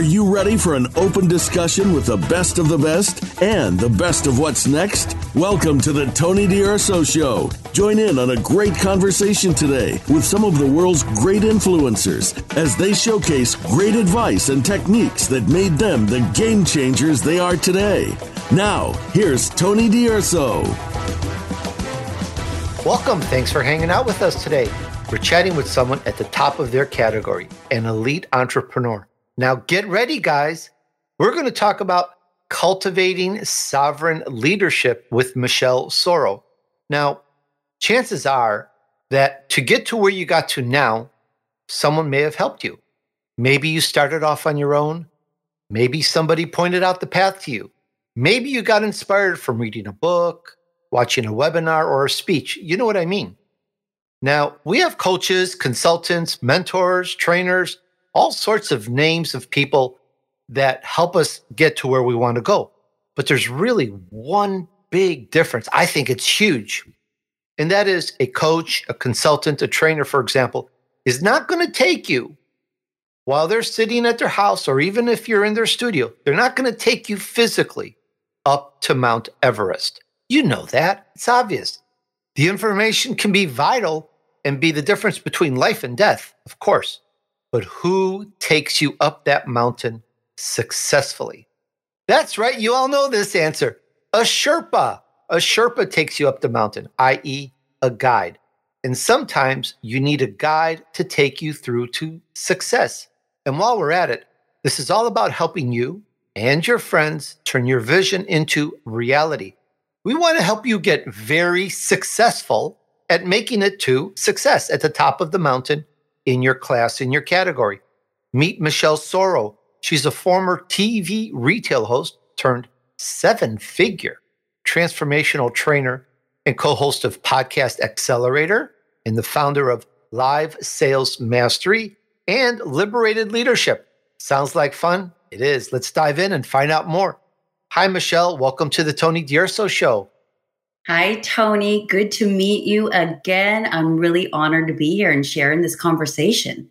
Are you ready for an open discussion with the best of the best and the best of what's next? Welcome to the Tony DUrso Show. Join in on a great conversation today with some of the world's great influencers as they showcase great advice and techniques that made them the game changers they are today. Now, here's Tony DUrso. Welcome. Thanks for hanging out with us today. We're chatting with someone at the top of their category, an elite entrepreneur. Now, get ready, guys. We're going to talk about cultivating sovereign leadership with Michelle Sorro. Now, chances are that to get to where you got to now, someone may have helped you. Maybe you started off on your own. Maybe somebody pointed out the path to you. Maybe you got inspired from reading a book, watching a webinar, or a speech. You know what I mean? Now, we have coaches, consultants, mentors, trainers, all sorts of names of people that help us get to where we want to go. But there's really one big difference. I think it's huge. And that is a coach, a consultant, a trainer, for example, is not going to take you while they're sitting at their house or even if you're in their studio. They're not going to take you physically up to Mount Everest. You know that. It's obvious. The information can be vital and be the difference between life and death, of course. But who takes you up that mountain successfully? That's right. You all know this answer. A Sherpa. A Sherpa takes you up the mountain, i.e., a guide. And sometimes you need a guide to take you through to success. And while we're at it, this is all about helping you and your friends turn your vision into reality. We want to help you get very successful at making it to success at the top of the mountain in your class, in your category. Meet Michelle Sorro. She's a former TV retail host turned seven figure transformational trainer and co host of Podcast Accelerator and the founder of Live Sales Mastery and Liberated Leadership. Sounds like fun? It is. Let's dive in and find out more. Hi, Michelle. Welcome to the Tony DUrso Show. Hi, Tony. Good to meet you again. I'm really honored to be here and sharing this conversation.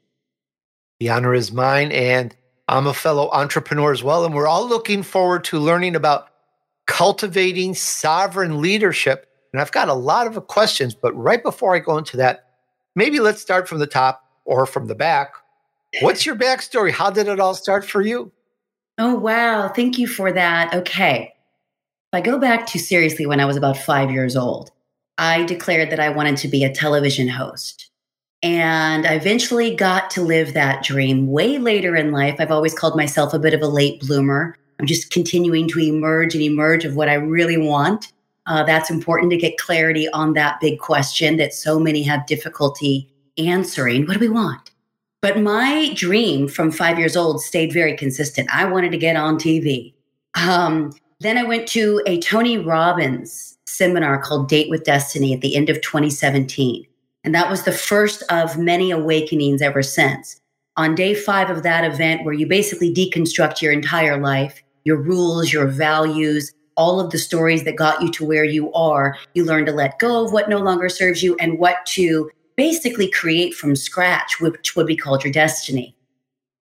The honor is mine, and I'm a fellow entrepreneur as well. And we're all looking forward to learning about cultivating sovereign leadership. And I've got a lot of questions, but right before I go into that, maybe let's start from the top or from the back. What's your backstory? How did it all start for you? Oh, wow. Thank you for that. Okay. If I go back to seriously when I was about five years old, I declared that I wanted to be a television host. And I eventually got to live that dream way later in life. I've always called myself a bit of a late bloomer. I'm just continuing to emerge and emerge of what I really want. Uh, that's important to get clarity on that big question that so many have difficulty answering. What do we want? But my dream from five years old stayed very consistent. I wanted to get on TV. Um, then I went to a Tony Robbins seminar called Date with Destiny at the end of 2017. And that was the first of many awakenings ever since. On day five of that event, where you basically deconstruct your entire life, your rules, your values, all of the stories that got you to where you are, you learn to let go of what no longer serves you and what to basically create from scratch, which would be called your destiny.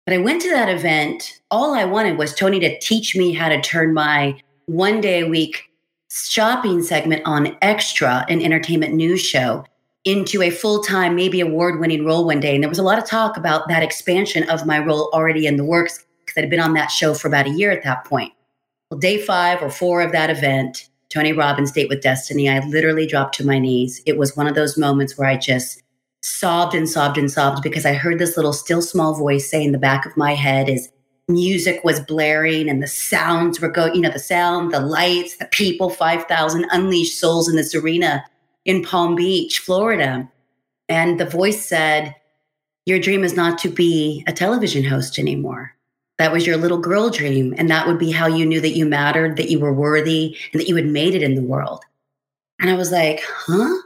But I went to that event. All I wanted was Tony to teach me how to turn my one day a week shopping segment on Extra, an entertainment news show, into a full time, maybe award winning role one day. And there was a lot of talk about that expansion of my role already in the works because I'd been on that show for about a year at that point. Well, day five or four of that event, Tony Robbins' Date with Destiny, I literally dropped to my knees. It was one of those moments where I just sobbed and sobbed and sobbed because I heard this little still small voice say in the back of my head is music was blaring and the sounds were going, you know, the sound, the lights, the people, 5,000 unleashed souls in this arena in Palm Beach, Florida. And the voice said, Your dream is not to be a television host anymore. That was your little girl dream. And that would be how you knew that you mattered, that you were worthy, and that you had made it in the world. And I was like, Huh?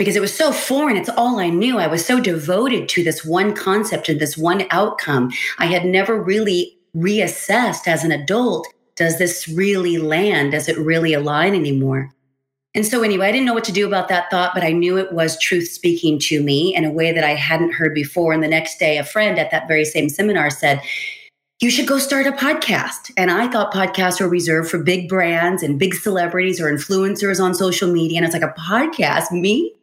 Because it was so foreign. It's all I knew. I was so devoted to this one concept and this one outcome. I had never really reassessed as an adult does this really land? Does it really align anymore? And so, anyway, I didn't know what to do about that thought, but I knew it was truth speaking to me in a way that I hadn't heard before. And the next day, a friend at that very same seminar said, you should go start a podcast. And I thought podcasts were reserved for big brands and big celebrities or influencers on social media. And it's like, a podcast, me?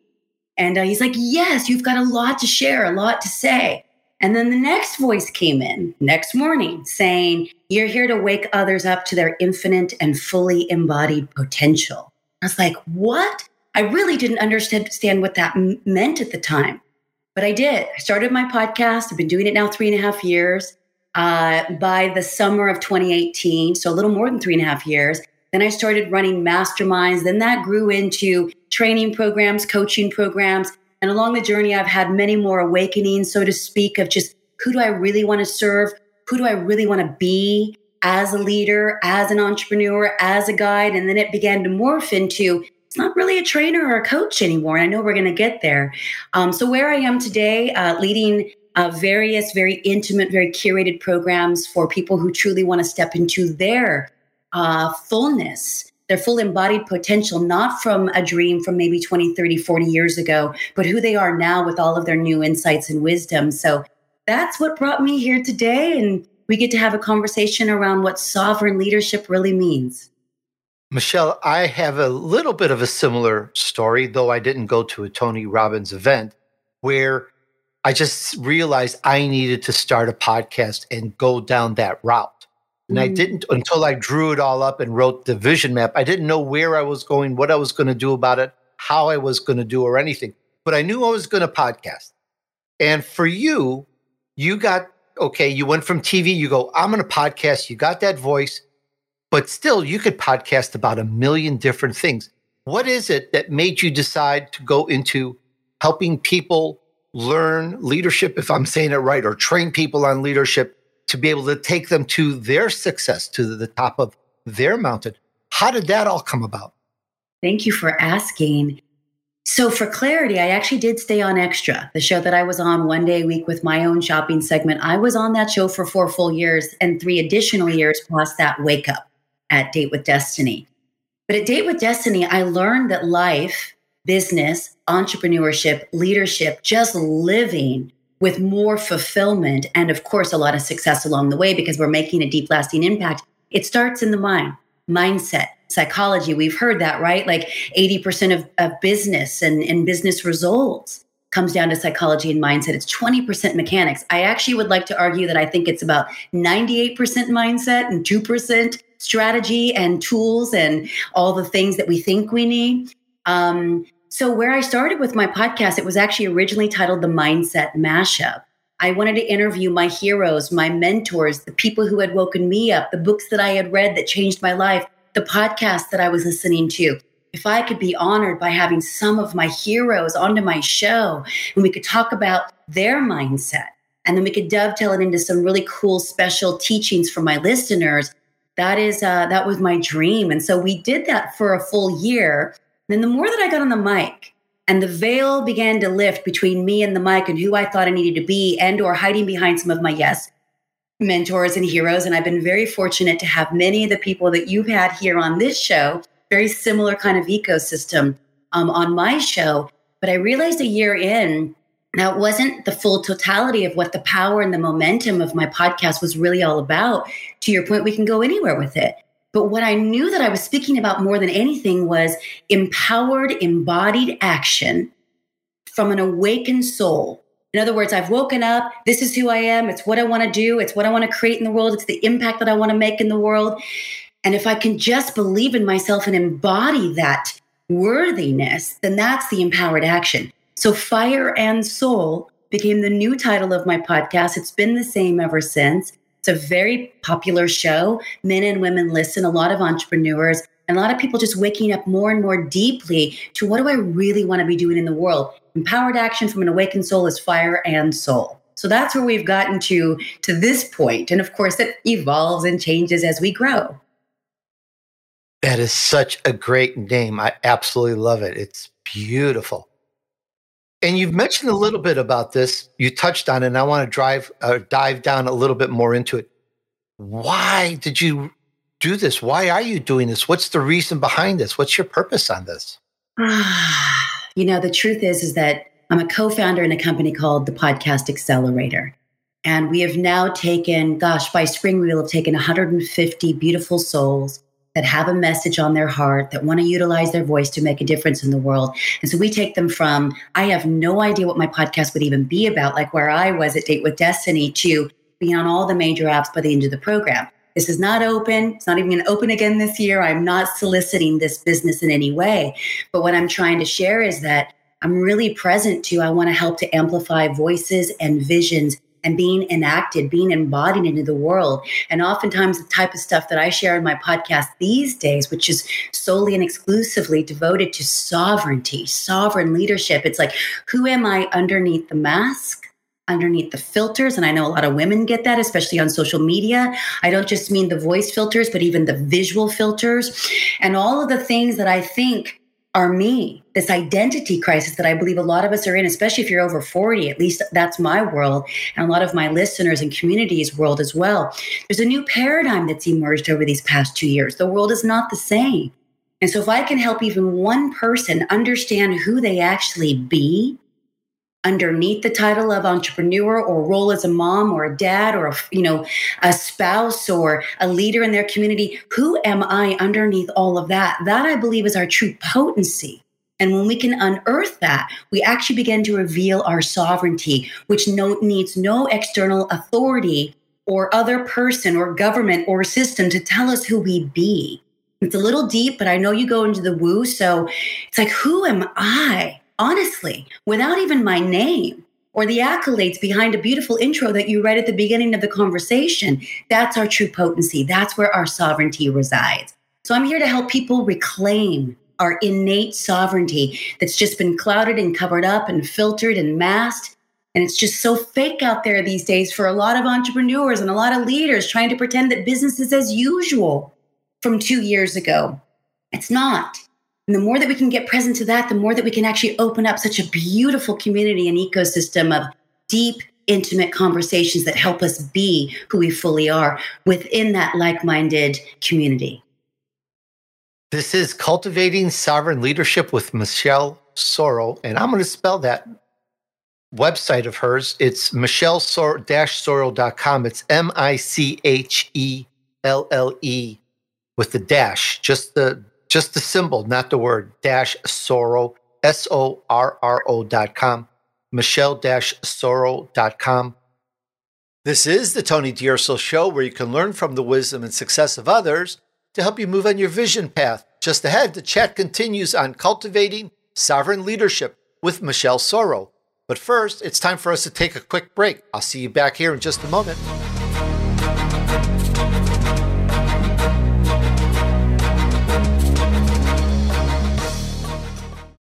And uh, he's like, yes, you've got a lot to share, a lot to say. And then the next voice came in next morning saying, You're here to wake others up to their infinite and fully embodied potential. I was like, What? I really didn't understand what that m- meant at the time, but I did. I started my podcast. I've been doing it now three and a half years. Uh, by the summer of 2018, so a little more than three and a half years, then I started running masterminds. Then that grew into training programs, coaching programs. And along the journey, I've had many more awakenings, so to speak, of just who do I really want to serve? Who do I really want to be as a leader, as an entrepreneur, as a guide? And then it began to morph into it's not really a trainer or a coach anymore. And I know we're going to get there. Um, so, where I am today, uh, leading uh, various, very intimate, very curated programs for people who truly want to step into their uh, fullness, their full embodied potential, not from a dream from maybe 20, 30, 40 years ago, but who they are now with all of their new insights and wisdom. So that's what brought me here today. And we get to have a conversation around what sovereign leadership really means. Michelle, I have a little bit of a similar story, though I didn't go to a Tony Robbins event, where I just realized I needed to start a podcast and go down that route. And. I mm-hmm. didn't until I drew it all up and wrote the vision map. I didn't know where I was going, what I was going to do about it, how I was going to do, or anything. But I knew I was going to podcast. And for you, you got okay, you went from TV, you go, I'm going to podcast, you got that voice, but still, you could podcast about a million different things. What is it that made you decide to go into helping people learn leadership, if I'm saying it right, or train people on leadership to be able to take them to their success, to the top of their mountain. How did that all come about? Thank you for asking. So, for clarity, I actually did stay on Extra, the show that I was on one day a week with my own shopping segment. I was on that show for four full years and three additional years plus that wake up at Date with Destiny. But at Date with Destiny, I learned that life, business, entrepreneurship, leadership, just living with more fulfillment and, of course, a lot of success along the way because we're making a deep, lasting impact. It starts in the mind, mindset, psychology. We've heard that, right? Like 80% of, of business and, and business results comes down to psychology and mindset. It's 20% mechanics. I actually would like to argue that I think it's about 98% mindset and 2% strategy and tools and all the things that we think we need. Um, so, where I started with my podcast, it was actually originally titled The Mindset Mashup. I wanted to interview my heroes, my mentors, the people who had woken me up, the books that I had read that changed my life, the podcasts that I was listening to. If I could be honored by having some of my heroes onto my show and we could talk about their mindset and then we could dovetail it into some really cool special teachings for my listeners, that is uh, that was my dream. And so we did that for a full year then the more that I got on the mic and the veil began to lift between me and the mic and who I thought I needed to be and or hiding behind some of my yes mentors and heroes and I've been very fortunate to have many of the people that you've had here on this show very similar kind of ecosystem um, on my show but I realized a year in now, it wasn't the full totality of what the power and the momentum of my podcast was really all about. To your point, we can go anywhere with it. But what I knew that I was speaking about more than anything was empowered, embodied action from an awakened soul. In other words, I've woken up. This is who I am. It's what I want to do. It's what I want to create in the world. It's the impact that I want to make in the world. And if I can just believe in myself and embody that worthiness, then that's the empowered action. So, Fire and Soul became the new title of my podcast. It's been the same ever since. It's a very popular show. Men and women listen, a lot of entrepreneurs, and a lot of people just waking up more and more deeply to what do I really want to be doing in the world? Empowered action from an awakened soul is fire and soul. So that's where we've gotten to to this point. And of course, it evolves and changes as we grow. That is such a great name. I absolutely love it. It's beautiful. And you've mentioned a little bit about this. You touched on it, and I want to drive uh, dive down a little bit more into it. Why did you do this? Why are you doing this? What's the reason behind this? What's your purpose on this? you know, the truth is is that I'm a co-founder in a company called the Podcast Accelerator. And we have now taken, gosh, by spring, we will have taken 150 beautiful souls that have a message on their heart, that want to utilize their voice to make a difference in the world. And so we take them from, I have no idea what my podcast would even be about, like where I was at Date with Destiny, to being on all the major apps by the end of the program. This is not open. It's not even going to open again this year. I'm not soliciting this business in any way. But what I'm trying to share is that I'm really present to, I want to help to amplify voices and visions and being enacted, being embodied into the world. And oftentimes, the type of stuff that I share in my podcast these days, which is solely and exclusively devoted to sovereignty, sovereign leadership, it's like, who am I underneath the mask? underneath the filters. And I know a lot of women get that, especially on social media. I don't just mean the voice filters, but even the visual filters and all of the things that I think are me, this identity crisis that I believe a lot of us are in, especially if you're over 40, at least that's my world, and a lot of my listeners and communities' world as well. There's a new paradigm that's emerged over these past two years. The world is not the same. And so, if I can help even one person understand who they actually be, underneath the title of entrepreneur or role as a mom or a dad or a you know a spouse or a leader in their community who am i underneath all of that? That i believe is our true potency. And when we can unearth that we actually begin to reveal our sovereignty which no, needs no external authority or other person or government or system to tell us who we be. It's a little deep but i know you go into the woo so it's like who am i honestly, without even my name or the accolades behind a beautiful intro that you read at the beginning of the conversation. That's our true potency. That's where our sovereignty resides. So I'm here to help people reclaim our innate sovereignty that's just been clouded and covered up and filtered and masked. And it's just so fake out there these days for a lot of entrepreneurs and a lot of leaders trying to pretend that business is as usual from two years ago. It's not. And the more that we can get present to that, the more that we can actually open up such a beautiful community and ecosystem of deep, intimate conversations that help us be who we fully are within that like minded community. This is Cultivating Sovereign Leadership with Michelle Sorro. And I'm going to spell that website of hers. It's michelle sorro.com. It's M I C H E L L E with the dash, just the just the symbol, not the word, dash Sorro, S O R R O dot com, Michelle dash Sorro dot com. This is the Tony DUrso Show, where you can learn from the wisdom and success of others to help you move on your vision path. Just ahead, the chat continues on cultivating sovereign leadership with Michelle Sorro. But first, it's time for us to take a quick break. I'll see you back here in just a moment.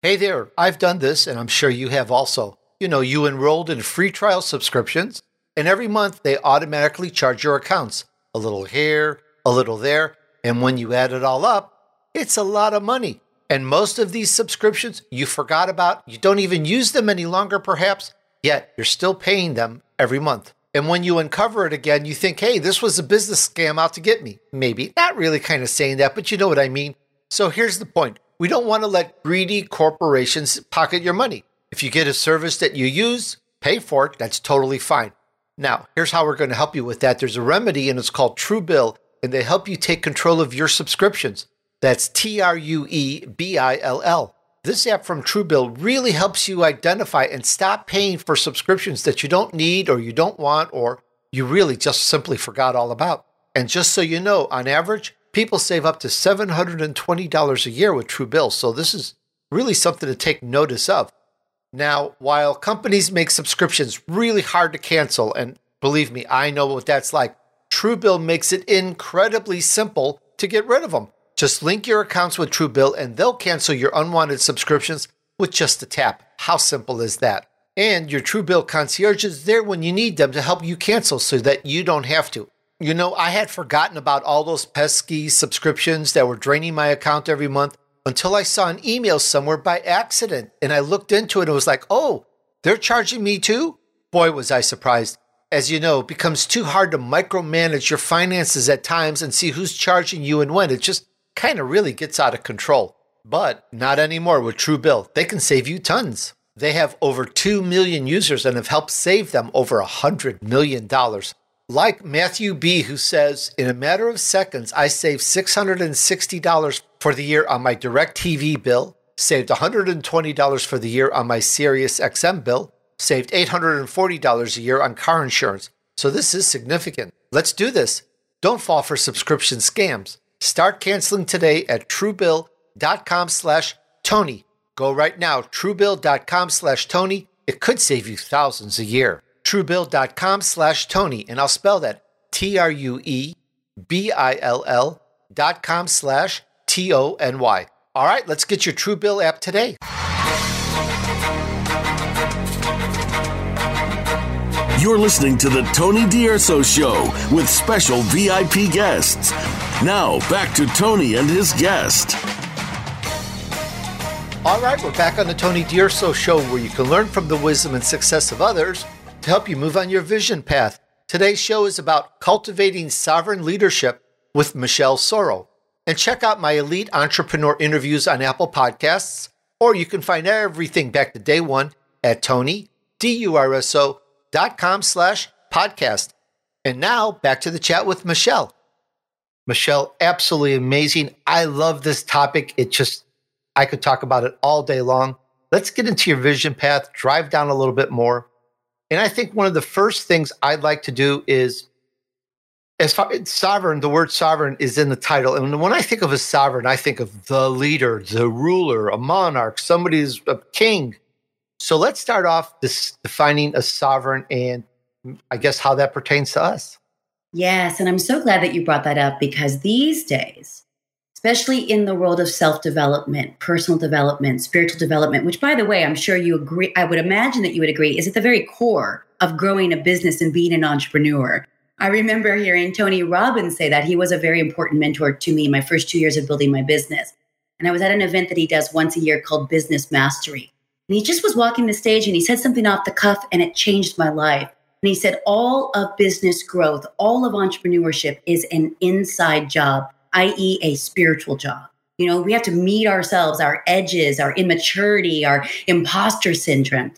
Hey there, I've done this, and I'm sure you have also. You know, you enrolled in free trial subscriptions, and every month they automatically charge your accounts a little here, a little there, and when you add it all up, it's a lot of money. And most of these subscriptions you forgot about, you don't even use them any longer, perhaps, yet you're still paying them every month. And when you uncover it again, you think, hey, this was a business scam out to get me. Maybe. Not really kind of saying that, but you know what I mean. So here's the point we don't want to let greedy corporations pocket your money. If you get a service that you use, pay for it. That's totally fine. Now, here's how we're going to help you with that. There's a remedy, and it's called Truebill, and they help you take control of your subscriptions. That's T R U E B I L L. This app from Truebill really helps you identify and stop paying for subscriptions that you don't need or you don't want or you really just simply forgot all about. And just so you know, on average, people save up to $720 a year with Truebill. So this is really something to take notice of. Now, while companies make subscriptions really hard to cancel, and believe me, I know what that's like, Truebill makes it incredibly simple to get rid of them. Just link your accounts with Truebill and they'll cancel your unwanted subscriptions with just a tap. How simple is that? And your Truebill concierge is there when you need them to help you cancel so that you don't have to. You know, I had forgotten about all those pesky subscriptions that were draining my account every month until I saw an email somewhere by accident. And I looked into it and was like, oh, they're charging me too? Boy, was I surprised. As you know, it becomes too hard to micromanage your finances at times and see who's charging you and when. It just kind of really gets out of control. But not anymore with Truebill. They can save you tons. They have over 2 million users and have helped save them over $100 million. Like Matthew B., who says, In a matter of seconds, I saved $660 for the year on my DirecTV bill, saved $120 for the year on my Sirius XM bill, saved $840 a year on car insurance. So this is significant. Let's do this. Don't fall for subscription scams. Start canceling today at truebill.com slash Tony. Go right now, truebill.com slash Tony. It could save you thousands a year. Truebill.com slash Tony. And I'll spell that T R U E B I L L dot com slash T O N Y. All right, let's get your Truebill app today. You're listening to the Tony DUrso Show with special VIP guests. Now, back to Tony and his guest. All right, we're back on the Tony DUrso Show where you can learn from the wisdom and success of others to help you move on your vision path. Today's show is about cultivating sovereign leadership with Michelle Sorro. And check out my elite entrepreneur interviews on Apple Podcasts, or you can find everything back to day one at Tony, D-U-R-S-O, dot com slash podcast. And now back to the chat with Michelle. Michelle, absolutely amazing. I love this topic. It just I could talk about it all day long. Let's get into your vision path, drive down a little bit more. And I think one of the first things I'd like to do is as far as sovereign, the word sovereign is in the title. And when I think of a sovereign, I think of the leader, the ruler, a monarch, somebody who's a king. So let's start off this defining a sovereign and mm, I guess how that pertains to us. Yes. And I'm so glad that you brought that up because these days, especially in the world of self development, personal development, spiritual development, which, by the way, I'm sure you agree, I would imagine that you would agree, is at the very core of growing a business and being an entrepreneur. I remember hearing Tony Robbins say that he was a very important mentor to me in my first two years of building my business. And I was at an event that he does once a year called Business Mastery. And he just was walking the stage and he said something off the cuff and it changed my life. And he said, All of business growth, all of entrepreneurship is an inside job i.e., a spiritual job. You know, we have to meet ourselves, our edges, our immaturity, our imposter syndrome.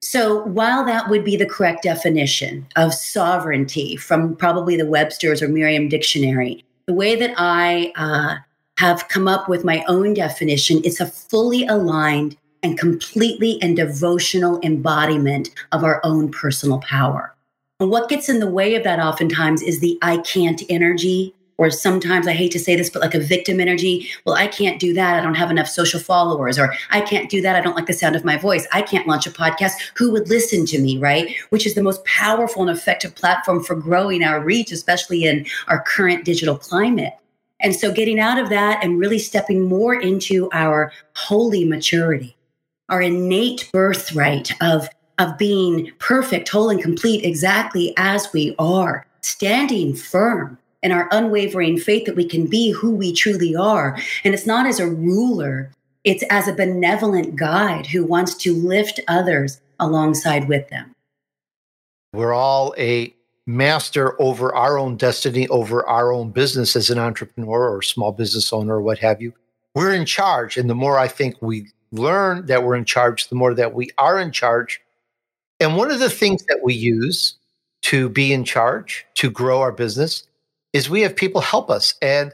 So, while that would be the correct definition of sovereignty from probably the Webster's or Merriam Dictionary, the way that I uh, have come up with my own definition is a fully aligned and completely and devotional embodiment of our own personal power. And what gets in the way of that oftentimes is the I can't energy, or sometimes I hate to say this, but like a victim energy. Well, I can't do that. I don't have enough social followers, or I can't do that. I don't like the sound of my voice. I can't launch a podcast. Who would listen to me, right? Which is the most powerful and effective platform for growing our reach, especially in our current digital climate. And so getting out of that and really stepping more into our holy maturity, our innate birthright of, of being perfect, whole, and complete exactly as we are, standing firm and our unwavering faith that we can be who we truly are. And it's not as a ruler, it's as a benevolent guide who wants to lift others alongside with them. We're all a master over our own destiny, over our own business as an entrepreneur or small business owner or what have you. We're in charge. And the more I think we learn that we're in charge, the more that we are in charge. And one of the things that we use to be in charge, to grow our business, is we have people help us. And,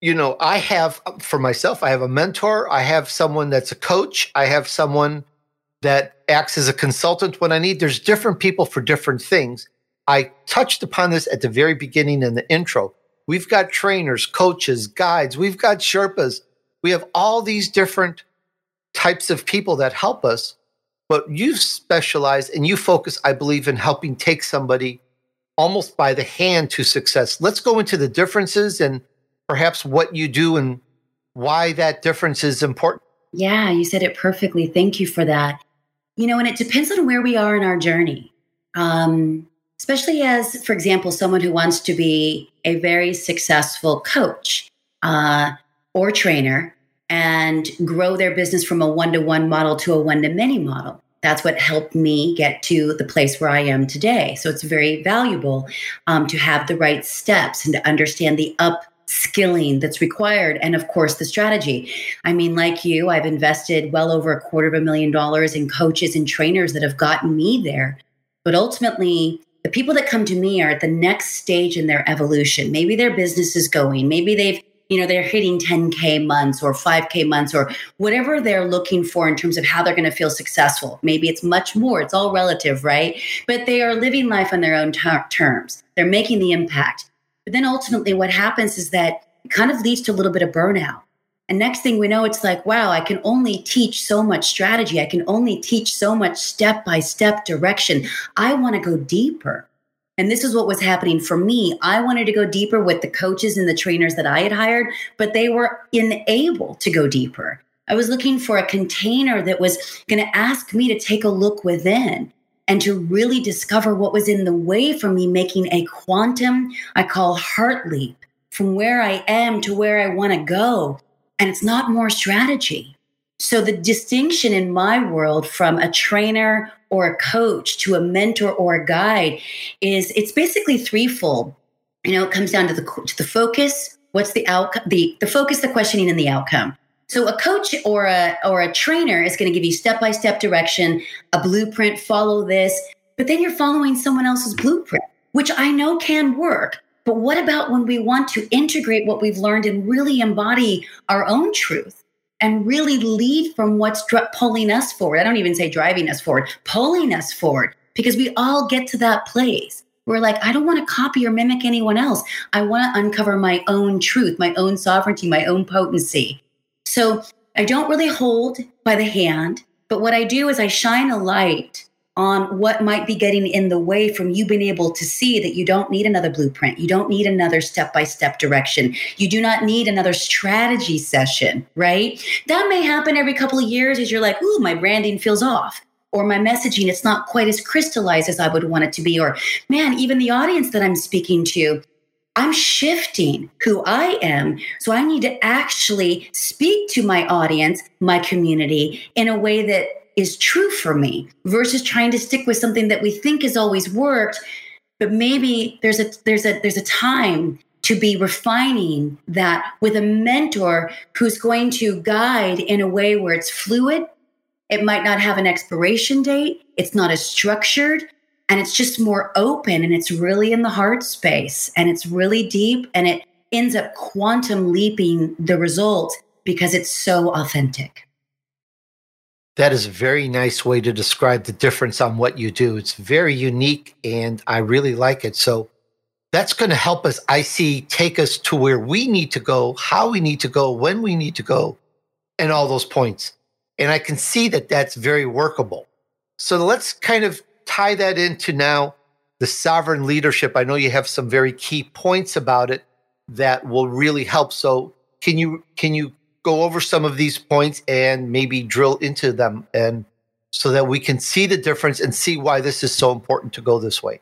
you know, I have for myself, I have a mentor, I have someone that's a coach, I have someone that acts as a consultant when I need. There's different people for different things. I touched upon this at the very beginning in the intro. We've got trainers, coaches, guides, we've got Sherpas. We have all these different types of people that help us. But you specialize and you focus, I believe, in helping take somebody almost by the hand to success. Let's go into the differences and perhaps what you do and why that difference is important. Yeah, you said it perfectly. Thank you for that. You know, and it depends on where we are in our journey. Um, especially as, for example, someone who wants to be a very successful coach uh, or trainer and grow their business from a one to one model to a one to many model that's what helped me get to the place where I am today. So it's very valuable um, to have the right steps and to understand the up skilling that's required and of course the strategy. I mean like you i've invested well over a quarter of a million dollars in coaches and trainers that have gotten me there. But ultimately the people that come to me are at the next stage in their evolution. Maybe their business is going. Maybe they've you know they're hitting 10k months or 5k months or whatever they're looking for in terms of how they're going to feel successful maybe it's much more it's all relative right but they are living life on their own ter- terms they're making the impact but then ultimately, what happens is that it kind of leads to a little bit of burnout. And next thing we know, it's like, wow, I can only teach so much strategy. I can only teach so much step by step direction. I want to go deeper. And this is what was happening for me. I wanted to go deeper with the coaches and the trainers that I had hired, but they were unable to go deeper. I was looking for a container that was going to ask me to take a look within and to really discover what was in the way for me making a quantum, I call heart leap from where I am to where I want to go. And it's not more strategy. So the distinction in my world from a trainer or a coach to a mentor or a guide is it's basically threefold. You know, it comes down to the to the focus, what's the outcome, the the focus, the questioning, and the outcome. So a coach or a or a trainer is going to give you step-by-step direction, a blueprint, follow this, but then you're following someone else's blueprint, which I know can work. But what about when we want to integrate what we've learned and really embody our own truth and really lead from what's dr- pulling us forward? I don't even say driving us forward, pulling us forward, because we all get to that place. We're like, I don't want to copy or mimic anyone else. I want to uncover my own truth, my own sovereignty, my own potency. So I don't really hold by the hand, but what I do is I shine a light on what might be getting in the way from you being able to see that you don't need another blueprint. You don't need another step by step direction. You do not need another strategy session, right? That may happen every couple of years as you're like, ooh, my branding feels off. Or my messaging, it's not quite as crystallized as I would want it to be. Or, man, even the audience that I'm speaking to, I'm shifting who I am. So I need to actually speak to my audience, my community in a way that is true for me versus trying to stick with something that we think has always worked but maybe there's a there's a there's a time to be refining that with a mentor who's going to guide in a way where it's fluid it might not have an expiration date it's not as structured and it's just more open and it's really in the heart space and it's really deep and it ends up quantum leaping the result because it's so authentic. That is a very nice way to describe the difference on what you do. It's very unique and I really like it. So that's going to help us, I see, take us to where we need to go, how we need to go, when we need to go, and all those points. And I can see that that's very workable. So let's kind of tie that into now the sovereign leadership. I know you have some very key points about it that will really help. So can you can you go over some of these points and maybe drill into them and so that we can see the difference and see why this is so important to go this way?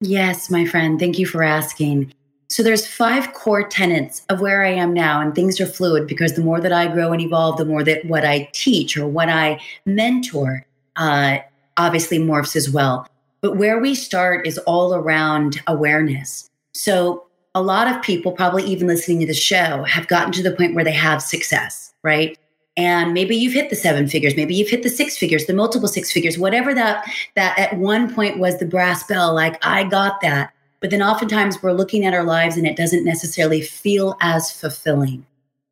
Yes, my friend. Thank you for asking. So there's five core tenets of where I am now and things are fluid because the more that I grow and evolve, the more that what I teach or what I mentor uh, obviously morphs as well. But where we start is all around awareness. So a lot of people, probably even listening to the show, have gotten to the point where they have success, right? And maybe you've hit the seven figures, maybe you've hit the six figures, the multiple six figures, whatever that that at one point was the brass bell, like I got that. But then oftentimes we're looking at our lives and it doesn't necessarily feel as fulfilling.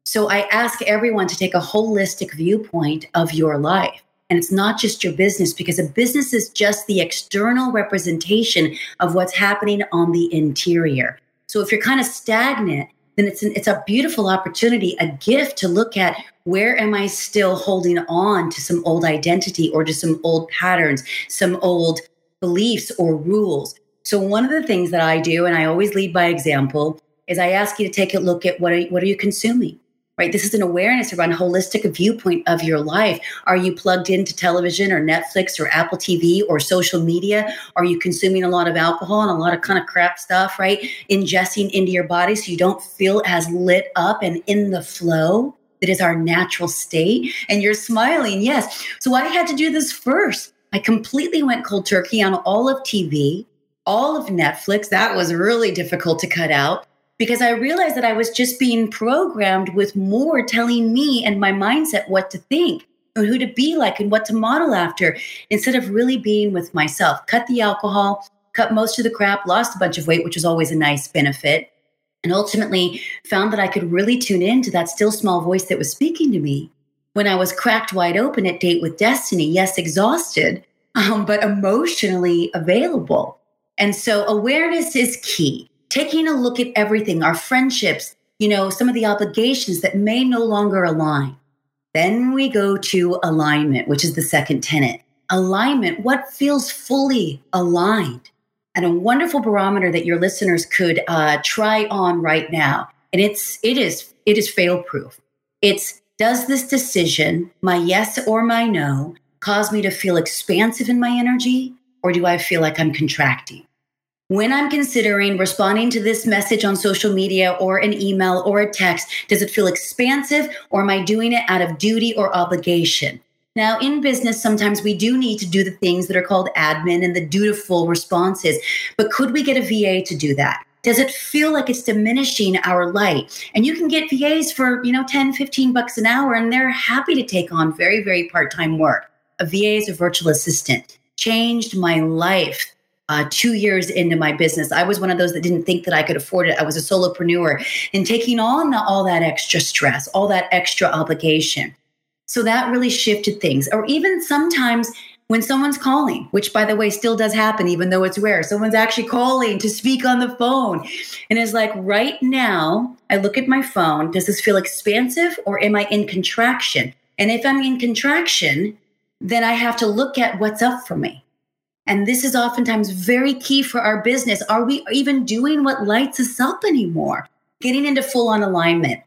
So I ask everyone to take a holistic viewpoint of your life. And it's not just your business because a business is just the external representation of what's happening on the interior. So if you're kind of stagnant, then it's an, it's a beautiful opportunity, a gift to look at where am I still holding on to some old identity or to some old patterns, some old beliefs or rules. So one of the things that I do, and I always lead by example, is I ask you to take a look at what are, what are you consuming? Right? This is an awareness around holistic viewpoint of your life. Are you plugged into television or Netflix or Apple TV or social media? Are you consuming a lot of alcohol and a lot of kind of crap stuff, right? Ingesting into your body so you don't feel as lit up and in the flow that is our natural state. And you're smiling, yes. So I had to do this first. I completely went cold turkey on all of TV, all of Netflix. That was really difficult to cut out because I realized that I was just being programmed with more telling me and my mindset what to think and who to be like and what to model after instead of really being with myself. Cut the alcohol, cut most of the crap, lost a bunch of weight, which was always a nice benefit. And ultimately found that I could really tune in to that still small voice that was speaking to me when I was cracked wide open at Date with Destiny. Yes, exhausted, um, but emotionally available. And so awareness is key. Taking a look at everything, our friendships, you know, some of the obligations that may no longer align. Then we go to alignment, which is the second tenet. Alignment, what feels fully aligned? And a wonderful barometer that your listeners could uh, try on right now. And it's it is it is fail proof. It's does this decision, my yes or my no, cause me to feel expansive in my energy, or do I feel like I'm contracting? When I'm considering responding to this message on social media or an email or a text, does it feel expansive or am I doing it out of duty or obligation? Now, in business, sometimes we do need to do the things that are called admin and the dutiful responses, but could we get a VA to do that? Does it feel like it's diminishing our light? And you can get VAs for, you know, 10, 15 bucks an hour, and they're happy to take on very, very part time work. A VA is a virtual assistant. Changed my life uh, two years into my business. I was one of those that didn't think that I could afford it. I was a solopreneur and taking on all that extra stress, all that extra obligation. So that really shifted things. Or even sometimes when someone's calling, which by the way still does happen, even though it's rare, someone's actually calling to speak on the phone. And it's like, right now, I look at my phone. Does this feel expansive or am I in contraction? And if I'm in contraction, then I have to look at what's up for me. And this is oftentimes very key for our business. Are we even doing what lights us up anymore? Getting into full on alignment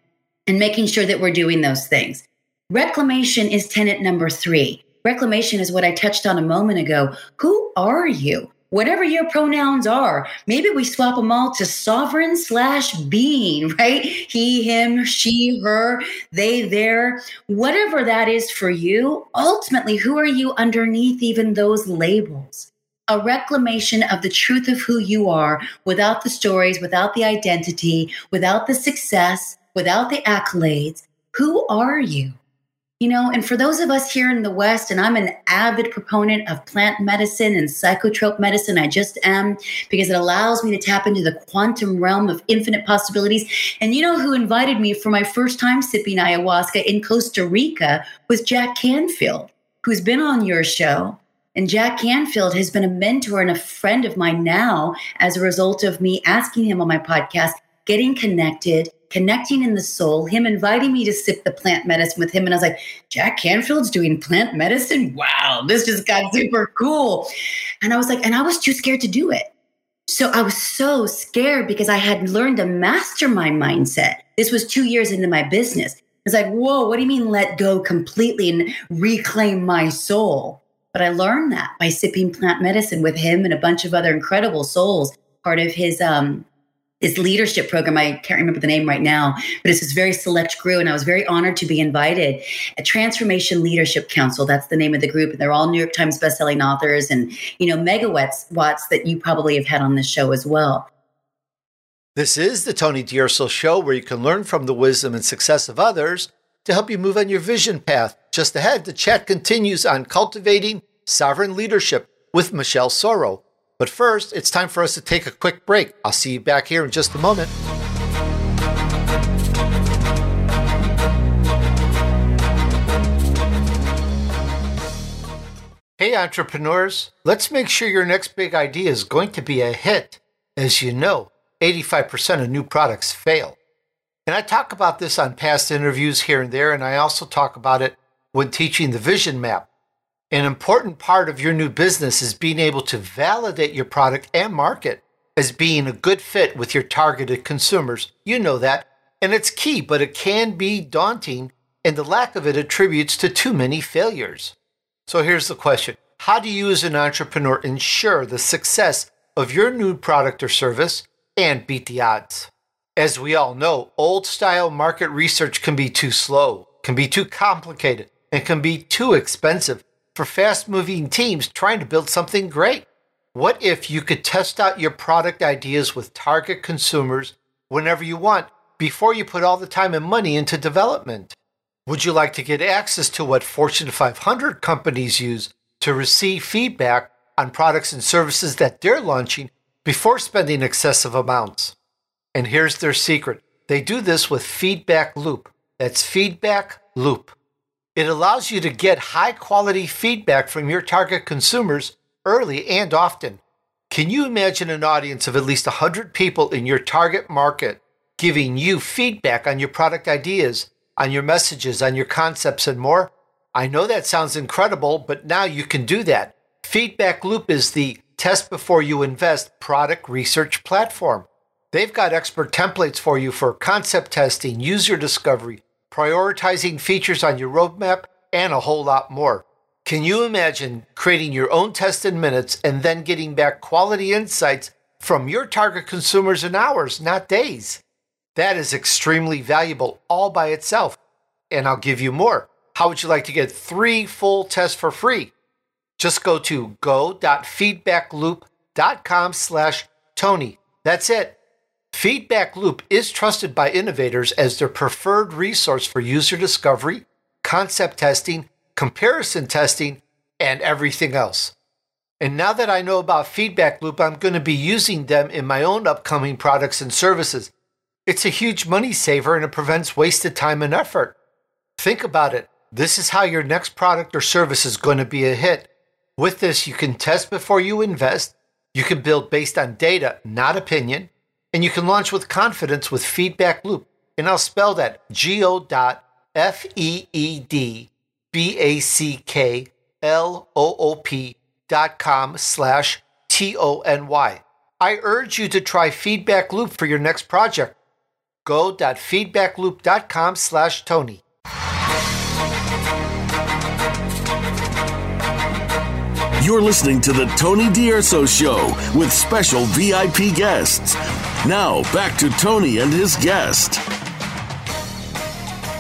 and making sure that we're doing those things. Reclamation is tenant number three. Reclamation is what I touched on a moment ago. Who are you? Whatever your pronouns are, maybe we swap them all to sovereign slash being, right? He, him, she, her, they, their, whatever that is for you. Ultimately, who are you underneath even those labels? a reclamation of the truth of who you are without the stories, without the identity, without the success, without the accolades. Who are you? You know, and for those of us here in the West, and I'm an avid proponent of plant medicine and psychotrope medicine, I just am, because it allows me to tap into the quantum realm of infinite possibilities. And you know who invited me for my first time sipping ayahuasca in Costa Rica was Jack Canfield, who's been on your show. And Jack Canfield has been a mentor and a friend of mine now as a result of me asking him on my podcast, getting connected, connecting in the soul, him inviting me to sip the plant medicine with him. And I was like, Jack Canfield's doing plant medicine? Wow, this just got super cool. And I was like, and I was too scared to do it. So I was so scared because I had learned to master my mindset. This was two years into my business. It's like, whoa, what do you mean let go completely and reclaim my soul? But I learned that by sipping plant medicine with him and a bunch of other incredible souls, part of his um, his leadership program. I can't remember the name right now, but it's this very select group. And I was very honored to be invited. A Transformational Leadership Council, that's the name of the group. And they're all New York Times bestselling authors and, you know, megawatts watts that you probably have had on this show as well. This is the Tony DUrso Show, where you can learn from the wisdom and success of others to help you move on your vision path. Just ahead, the chat continues on cultivating sovereign leadership with Michelle Sorro. But first, it's time for us to take a quick break. I'll see you back here in just a moment. Hey, entrepreneurs, let's make sure your next big idea is going to be a hit. As you know, 85% of new products fail. And I talk about this on past interviews here and there, and I also talk about it when teaching the vision map. An important part of your new business is being able to validate your product and market as being a good fit with your targeted consumers. You know that. And it's key, but it can be daunting, and the lack of it attributes to too many failures. So here's the question How do you, as an entrepreneur, ensure the success of your new product or service and beat the odds? As we all know, old style market research can be too slow, can be too complicated, and can be too expensive for fast moving teams trying to build something great. What if you could test out your product ideas with target consumers whenever you want before you put all the time and money into development? Would you like to get access to what Fortune 500 companies use to receive feedback on products and services that they're launching before spending excessive amounts? And here's their secret they do this with Feedback Loop. That's Feedback Loop. It allows you to get high quality feedback from your target consumers early and often. Can you imagine an audience of at least 100 people in your target market giving you feedback on your product ideas, on your messages, on your concepts, and more? I know that sounds incredible, but now you can do that. Feedback Loop is the test before you invest product research platform. They've got expert templates for you for concept testing, user discovery, prioritizing features on your roadmap, and a whole lot more. Can you imagine creating your own test in minutes and then getting back quality insights from your target consumers in hours, not days? That is extremely valuable all by itself. And I'll give you more. How would you like to get three full tests for free? Just go to go.feedbackloop.com slash Tony. That's it. Feedback Loop is trusted by innovators as their preferred resource for user discovery, concept testing, comparison testing, and everything else. And now that I know about Feedback Loop, I'm going to be using them in my own upcoming products and services. It's a huge money saver and it prevents wasted time and effort. Think about it. This is how your next product or service is going to be a hit. With this, you can test before you invest, you can build based on data, not opinion, and you can launch with confidence with Feedback Loop. And I'll spell that G O dot F E E D B A C K L O O P dot com slash T O N Y. I urge you to try Feedback Loop for your next project. Go.feedbackloop.com slash Tony. You're listening to the Tony DUrso Show with special VIP guests. Now, back to Tony and his guest.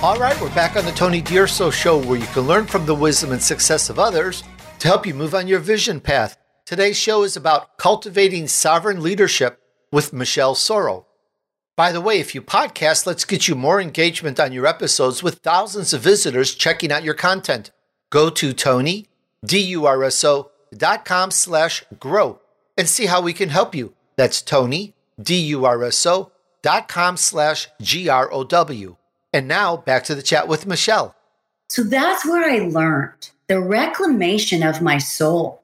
All right, we're back on the Tony DUrso Show where you can learn from the wisdom and success of others to help you move on your vision path. Today's show is about cultivating sovereign leadership with Michelle Sorro. By the way, if you podcast, let's get you more engagement on your episodes with thousands of visitors checking out your content. Go to Tony, D-U-R-S-O dot com slash grow and see how we can help you. That's Tony, D-U-R-S-O dot com slash G-R-O-W. And now back to the chat with Michelle. So that's where I learned the reclamation of my soul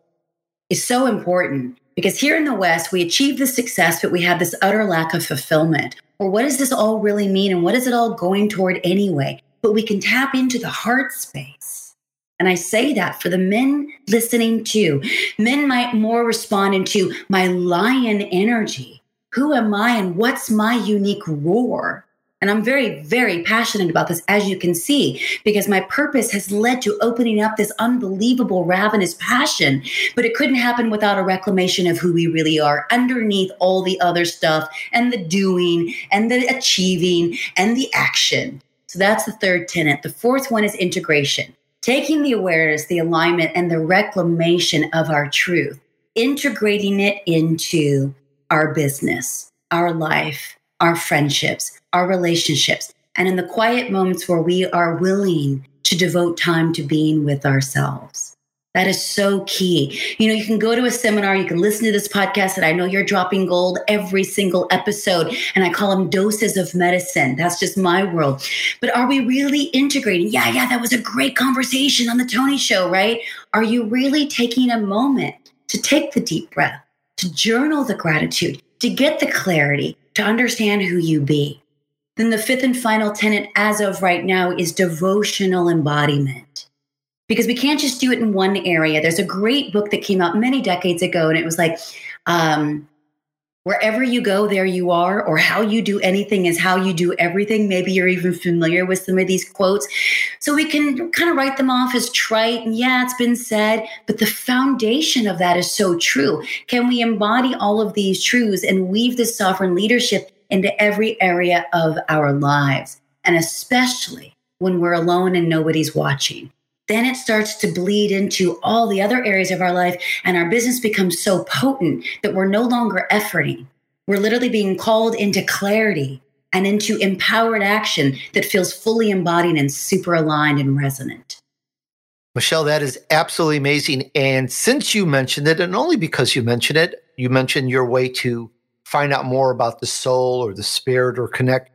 is so important because here in the West, we achieve the success, but we have this utter lack of fulfillment. Or what does this all really mean? And what is it all going toward anyway? But we can tap into the heart space. And I say that for the men listening too. Men might more respond into my lion energy. Who am I and what's my unique roar? And I'm very, very passionate about this, as you can see, because my purpose has led to opening up this unbelievable, ravenous passion. But it couldn't happen without a reclamation of who we really are underneath all the other stuff and the doing and the achieving and the action. So that's the third tenet. The fourth one is integration, taking the awareness, the alignment, and the reclamation of our truth, integrating it into our business, our life, our friendships, our relationships, and in the quiet moments where we are willing to devote time to being with ourselves. That is so key. You know, you can go to a seminar, you can listen to this podcast, and I know you're dropping gold every single episode, and I call them doses of medicine. That's just my world. But are we really integrating? Yeah, yeah, that was a great conversation on the Tony Show, right? Are you really taking a moment to take the deep breath, to journal the gratitude, to get the clarity, to understand who you be. Then the fifth and final tenet as of right now is devotional embodiment. Because we can't just do it in one area. There's a great book that came out many decades ago, and it was like, um, wherever you go, there you are, or how you do anything is how you do everything. Maybe you're even familiar with some of these quotes. So we can kind of write them off as trite. And yeah, it's been said, but the foundation of that is so true. Can we embody all of these truths and weave this sovereign leadership into every area of our lives? And especially when we're alone and nobody's watching then it starts to bleed into all the other areas of our life and our business becomes so potent that we're no longer efforting We're literally being called into clarity and into empowered action that feels fully embodied and super aligned and resonant. Michelle, that is absolutely amazing. And since you mentioned it, and only because you mentioned it, you mentioned your way to find out more about the soul or the spirit or connect.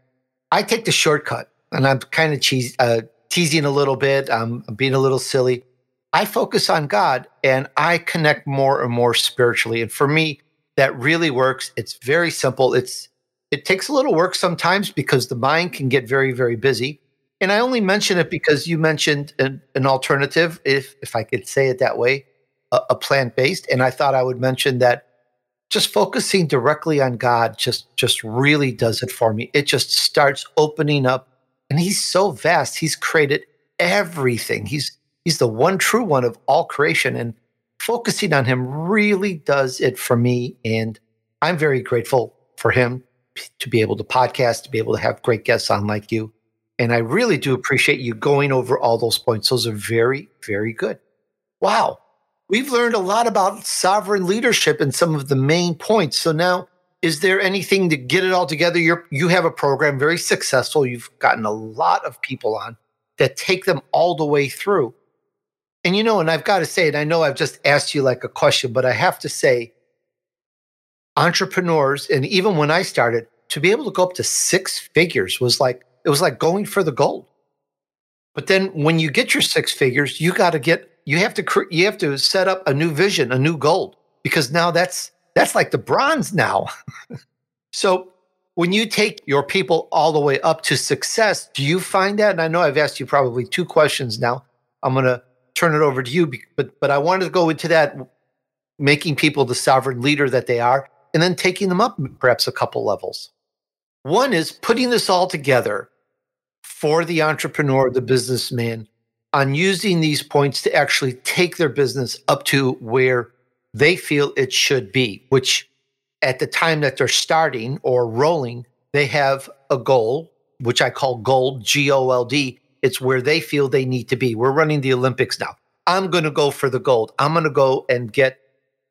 I take the shortcut, and I'm kind of cheesy, uh, teasing a little bit. I'm being a little silly. I focus on God and I connect more and more spiritually. And for me, that really works. It's very simple. It's it takes a little work sometimes because the mind can get very, very busy. And I only mention it because you mentioned an, an alternative, if if I could say it that way, a, a plant based. And I thought I would mention that just focusing directly on God just just really does it for me. It just starts opening up, and He's so vast. He's created everything. He's He's the one true one of all creation, and focusing on Him really does it for me. And I'm very grateful for Him to be able to podcast, to be able to have great guests on like you. And I really do appreciate you going over all those points. Those are very, very good. Wow. We've learned a lot about sovereign leadership and some of the main points. So now, is there anything to get it all together? You're, you have a program very successful. You've gotten a lot of people on that take them all the way through. And you know, and I've got to say, and I know I've just asked you like a question, but I have to say, entrepreneurs, and even when I started, to be able to go up to six figures was like it was like going for the gold. But then when you get your six figures, you got to get you have to you have to set up a new vision, a new gold because now that's that's like the bronze now. so when you take your people all the way up to success, do you find that? And I know I've asked you probably two questions now. I'm going to turn it over to you, but but I wanted to go into that making people the sovereign leader that they are and then taking them up perhaps a couple levels. One is putting this all together for the entrepreneur, the businessman, on using these points to actually take their business up to where they feel it should be, which at the time that they're starting or rolling, they have a goal, which I call gold, G O L D. It's where they feel they need to be. We're running the Olympics now. I'm going to go for the gold. I'm going to go and get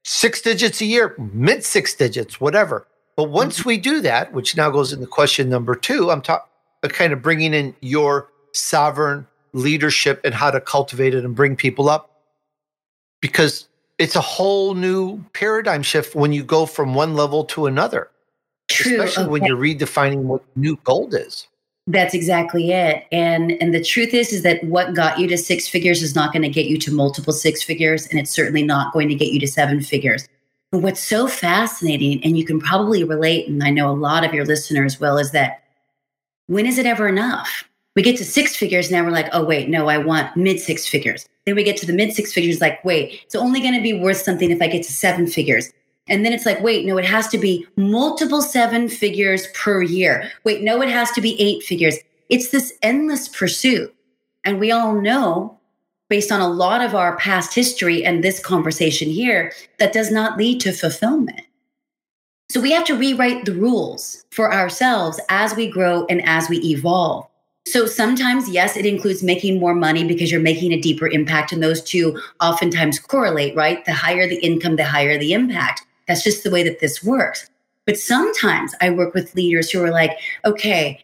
six digits a year, mid six digits, whatever. But once we do that, which now goes into question number two, I'm talking uh, kind of bringing in your sovereign leadership and how to cultivate it and bring people up because it's a whole new paradigm shift when you go from one level to another. True. Especially okay. when you're redefining what new gold is. That's exactly it. And and the truth is is that what got you to six figures is not going to get you to multiple six figures and it's certainly not going to get you to seven figures. But what's so fascinating and you can probably relate and I know a lot of your listeners will is that when is it ever enough? We get to six figures now we're like, "Oh wait, no, I want mid six figures." Then we get to the mid six figures like, "Wait, it's only going to be worth something if I get to seven figures." And then it's like, wait, no, it has to be multiple seven figures per year. Wait, no, it has to be eight figures. It's this endless pursuit. And we all know, based on a lot of our past history and this conversation here, that does not lead to fulfillment. So we have to rewrite the rules for ourselves as we grow and as we evolve. So sometimes, yes, it includes making more money because you're making a deeper impact, and those two oftentimes correlate, right? The higher the income, the higher the impact. That's just the way that this works. But sometimes I work with leaders who are like, okay,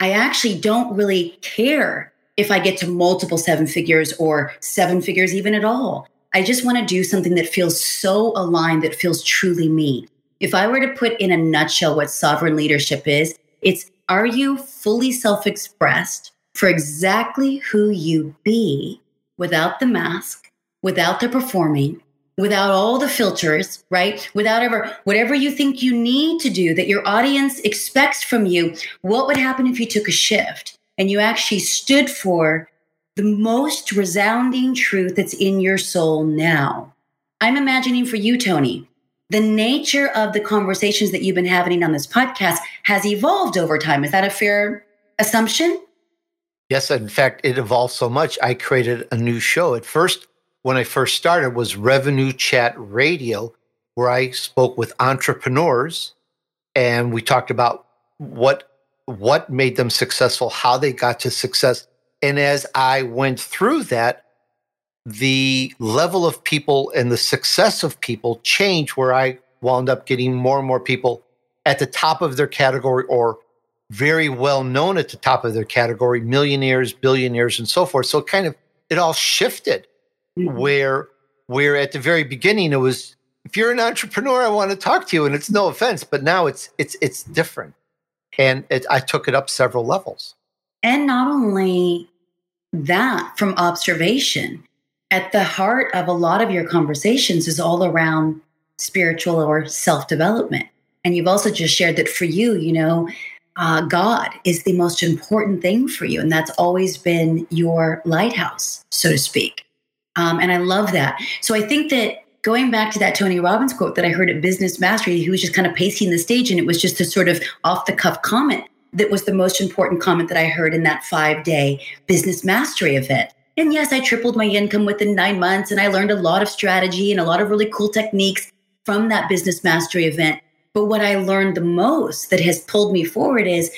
I actually don't really care if I get to multiple seven figures or seven figures even at all. I just want to do something that feels so aligned, that feels truly me. If I were to put in a nutshell what sovereign leadership is, it's are you fully self expressed for exactly who you be without the mask, without the performing, without all the filters, right? Without ever, whatever you think you need to do that your audience expects from you, what would happen if you took a shift and you actually stood for the most resounding truth that's in your soul now? I'm imagining for you, Tony, the nature of the conversations that you've been having on this podcast has evolved over time. Is that a fair assumption? Yes, in fact, it evolved so much. I created a new show. At first, when I first started was Revenue Chat Radio, where I spoke with entrepreneurs and we talked about what what made them successful, how they got to success. And as I went through that, the level of people and the success of people changed where I wound up getting more and more people at the top of their category or very well known at the top of their category, millionaires, billionaires, and so forth. So kind of it all shifted mm-hmm. where where at the very beginning it was if you're an entrepreneur, I want to talk to you, and it's no offense, but now it's it's it's different, and it, I took it up several levels. And not only that, from observation, at the heart of a lot of your conversations is all around spiritual or self development. And you've also just shared that for you, you know, uh, God is the most important thing for you. And that's always been your lighthouse, so to speak. Um, and I love that. So I think that going back to that Tony Robbins quote that I heard at Business Mastery, he was just kind of pacing the stage and it was just a sort of off the cuff comment that was the most important comment that I heard in that five day Business Mastery event. And yes, I tripled my income within nine months and I learned a lot of strategy and a lot of really cool techniques from that Business Mastery event. But what I learned the most that has pulled me forward is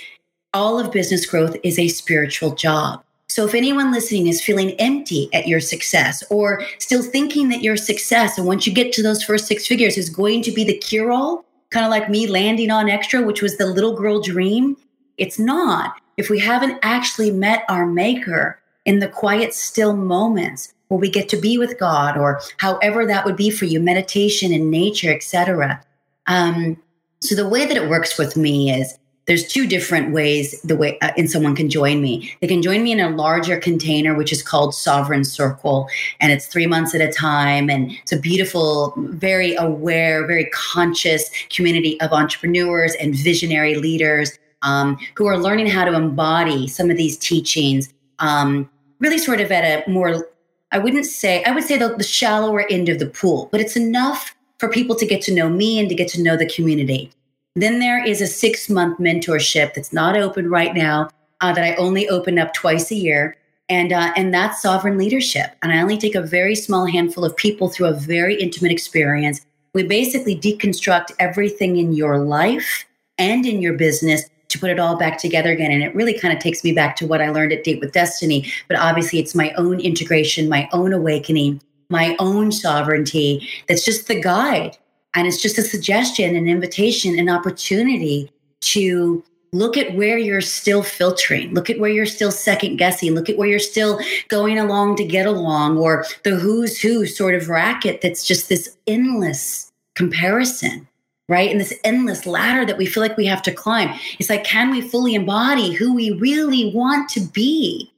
all of business growth is a spiritual job. So if anyone listening is feeling empty at your success or still thinking that your success, and once you get to those first six figures, is going to be the cure all, kind of like me landing on extra, which was the little girl dream, it's not. If we haven't actually met our maker in the quiet, still moments where we get to be with God, or however that would be for you, meditation in nature, etc. Um, so the way that it works with me is there's two different ways the way uh, and someone can join me they can join me in a larger container which is called sovereign circle and it's three months at a time and it's a beautiful very aware very conscious community of entrepreneurs and visionary leaders um, who are learning how to embody some of these teachings um, really sort of at a more i wouldn't say i would say the, the shallower end of the pool but it's enough for people to get to know me and to get to know the community then there is a six month mentorship that's not open right now uh, that I only open up twice a year. And, uh, and that's sovereign leadership. And I only take a very small handful of people through a very intimate experience. We basically deconstruct everything in your life and in your business to put it all back together again. And it really kind of takes me back to what I learned at Date with Destiny. But obviously, it's my own integration, my own awakening, my own sovereignty that's just the guide and it's just a suggestion, an invitation, an opportunity to look at where you're still filtering, look at where you're still second guessing, look at where you're still going along to get along, or the who's who sort of racket that's just this endless comparison, right? And this endless ladder that we feel like we have to climb. It's like, can we fully embody who we really want to be?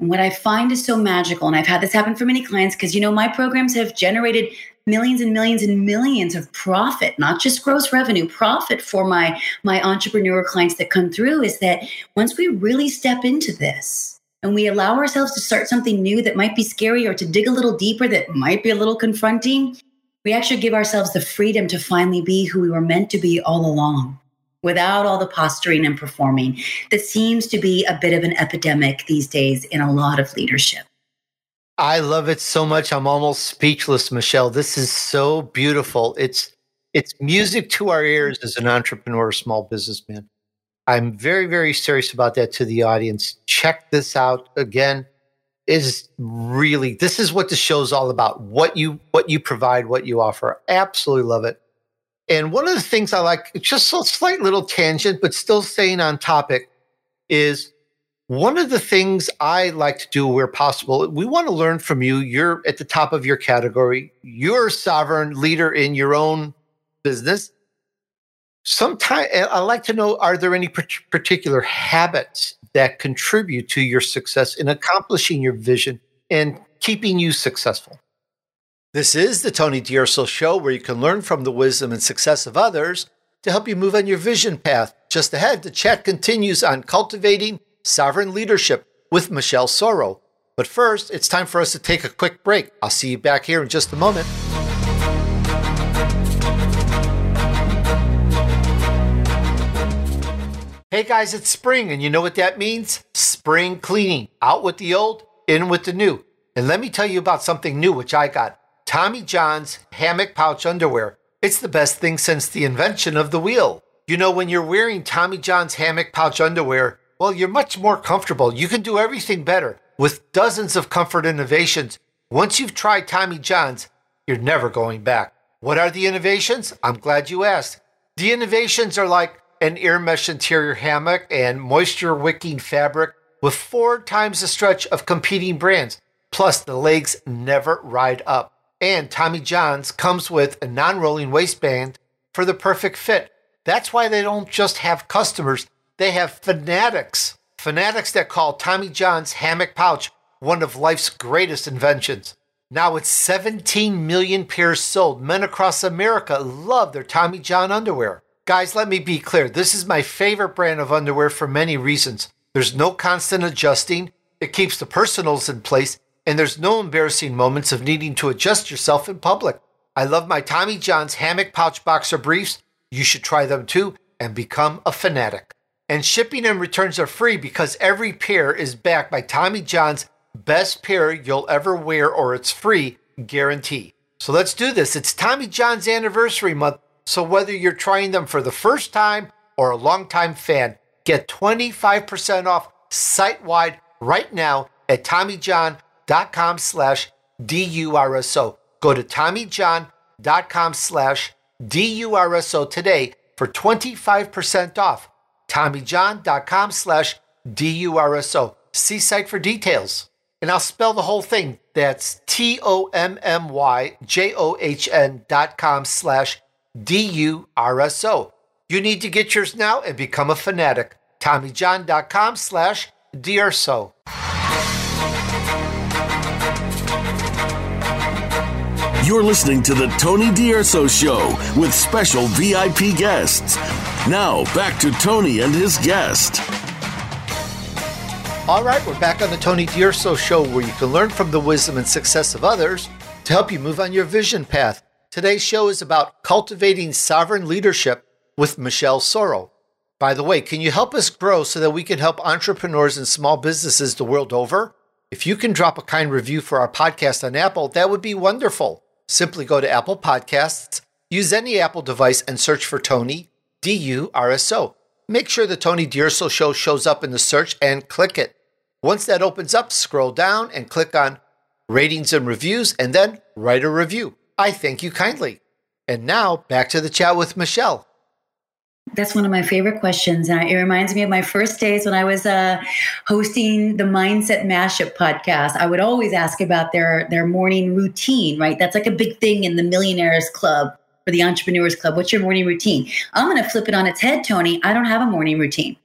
And what I find is so magical, and I've had this happen for many clients because, you know, my programs have generated millions and millions and millions of profit not just gross revenue profit for my my entrepreneur clients that come through is that once we really step into this and we allow ourselves to start something new that might be scary or to dig a little deeper that might be a little confronting we actually give ourselves the freedom to finally be who we were meant to be all along without all the posturing and performing that seems to be a bit of an epidemic these days in a lot of leadership I love it so much. I'm almost speechless, Michelle. This is so beautiful. It's it's music to our ears as an entrepreneur, small businessman. I'm very, very serious about that to the audience. Check this out again. Is really this is what the show's all about. What you what you provide, what you offer. Absolutely love it. And one of the things I like, just a slight little tangent, but still staying on topic, is one of the things I like to do where possible, we want to learn from you. You're at the top of your category. You're a sovereign leader in your own business. Sometimes I like to know are there any particular habits that contribute to your success in accomplishing your vision and keeping you successful? This is the Tony DUrso Show, where you can learn from the wisdom and success of others to help you move on your vision path. Just ahead, the chat continues on cultivating Sovereign Leadership with Michelle Sorro. But first, it's time for us to take a quick break. I'll see you back here in just a moment. Hey guys, it's spring, and you know what that means? Spring cleaning. Out with the old, in with the new. And let me tell you about something new which I got Tommy John's hammock pouch underwear. It's the best thing since the invention of the wheel. You know, when you're wearing Tommy John's hammock pouch underwear, well, you're much more comfortable. You can do everything better with dozens of comfort innovations. Once you've tried Tommy John's, you're never going back. What are the innovations? I'm glad you asked. The innovations are like an ear mesh interior hammock and moisture wicking fabric with four times the stretch of competing brands. Plus, the legs never ride up. And Tommy John's comes with a non rolling waistband for the perfect fit. That's why they don't just have customers, they have fanatics. Fanatics that call Tommy John's hammock pouch one of life's greatest inventions. Now, with 17 million pairs sold, men across America love their Tommy John underwear. Guys, let me be clear this is my favorite brand of underwear for many reasons. There's no constant adjusting, it keeps the personals in place, and there's no embarrassing moments of needing to adjust yourself in public. I love my Tommy John's hammock pouch boxer briefs. You should try them too and become a fanatic. And shipping and returns are free because every pair is backed by Tommy John's best pair you'll ever wear or it's free guarantee. So let's do this. It's Tommy John's anniversary month. So whether you're trying them for the first time or a longtime fan, get 25% off site wide right now at TommyJohn.com slash D-U-R-S-O. Go to TommyJohn.com slash D-U-R-S-O today for 25% off. TommyJohn.com slash D-U-R-S-O. See site for details. And I'll spell the whole thing. That's T-O-M-M-Y-J-O-H-N dot com slash D-U-R-S-O. You need to get yours now and become a fanatic. TommyJohn.com slash DRSO. You're listening to the Tony DUrso Show with special VIP guests. Now, back to Tony and his guest. All right, we're back on the Tony DUrso Show where you can learn from the wisdom and success of others to help you move on your vision path. Today's show is about cultivating sovereign leadership with Michelle Sorro. By the way, can you help us grow so that we can help entrepreneurs and small businesses the world over? If you can drop a kind review for our podcast on Apple, that would be wonderful. Simply go to Apple Podcasts, use any Apple device, and search for Tony, D U R S O. Make sure the Tony DUrso Show shows up in the search and click it. Once that opens up, scroll down and click on ratings and reviews, and then write a review. I thank you kindly. And now back to the chat with Michelle. That's one of my favorite questions. And it reminds me of my first days when I was uh, hosting the Mindset Mashup podcast. I would always ask about their, their morning routine, right? That's like a big thing in the Millionaires Club or the Entrepreneurs Club. What's your morning routine? I'm going to flip it on its head, Tony. I don't have a morning routine,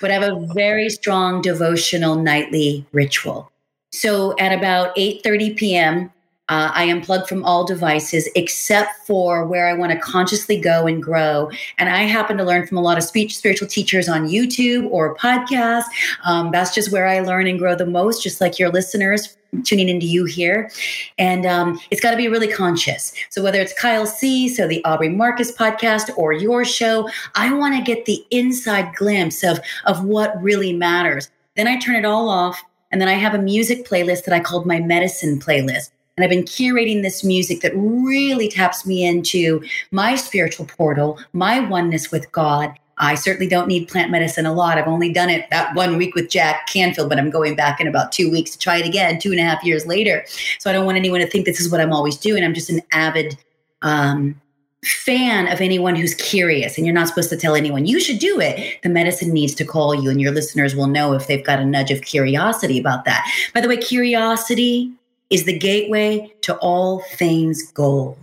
but I have a very strong devotional nightly ritual. So at about 8:30 p.m., uh, I unplug from all devices except for where I want to consciously go and grow. And I happen to learn from a lot of speech spiritual teachers on YouTube or podcasts. Um, that's just where I learn and grow the most, just like your listeners tuning into you here. And um, it's got to be really conscious. So whether it's Kyle Cease, so the Aubrey Marcus podcast, or your show, I want to get the inside glimpse of of what really matters. Then I turn it all off. And then I have a music playlist that I called my medicine playlist. And I've been curating this music that really taps me into my spiritual portal, my oneness with God. I certainly don't need plant medicine a lot. I've only done it that one week with Jack Canfield, but I'm going back in about two weeks to try it again, two and a half years later. So I don't want anyone to think this is what I'm always doing. I'm just an avid um, fan of anyone who's curious and you're not supposed to tell anyone you should do it the medicine needs to call you and your listeners will know if they've got a nudge of curiosity about that by the way curiosity is the gateway to all things gold.